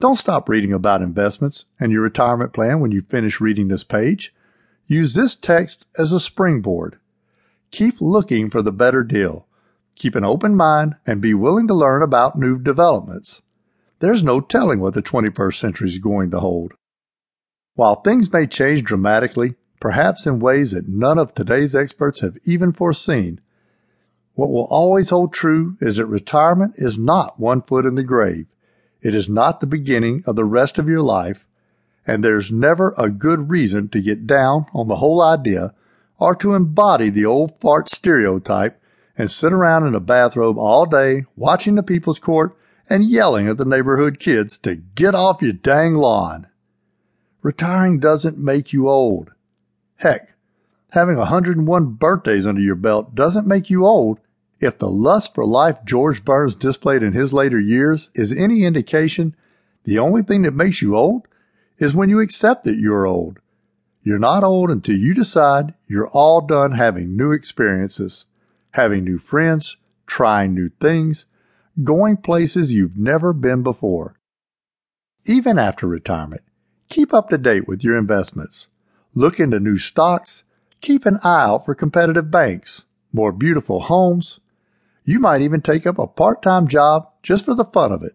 Don't stop reading about investments and your retirement plan when you finish reading this page. Use this text as a springboard. Keep looking for the better deal. Keep an open mind and be willing to learn about new developments. There's no telling what the 21st century is going to hold. While things may change dramatically, perhaps in ways that none of today's experts have even foreseen, what will always hold true is that retirement is not one foot in the grave. It is not the beginning of the rest of your life, and there's never a good reason to get down on the whole idea or to embody the old fart stereotype and sit around in a bathrobe all day watching the people's court and yelling at the neighborhood kids to get off your dang lawn. Retiring doesn't make you old. Heck, having 101 birthdays under your belt doesn't make you old. If the lust for life George Burns displayed in his later years is any indication, the only thing that makes you old is when you accept that you're old. You're not old until you decide you're all done having new experiences, having new friends, trying new things, going places you've never been before. Even after retirement, keep up to date with your investments. Look into new stocks. Keep an eye out for competitive banks, more beautiful homes. You might even take up a part time job just for the fun of it.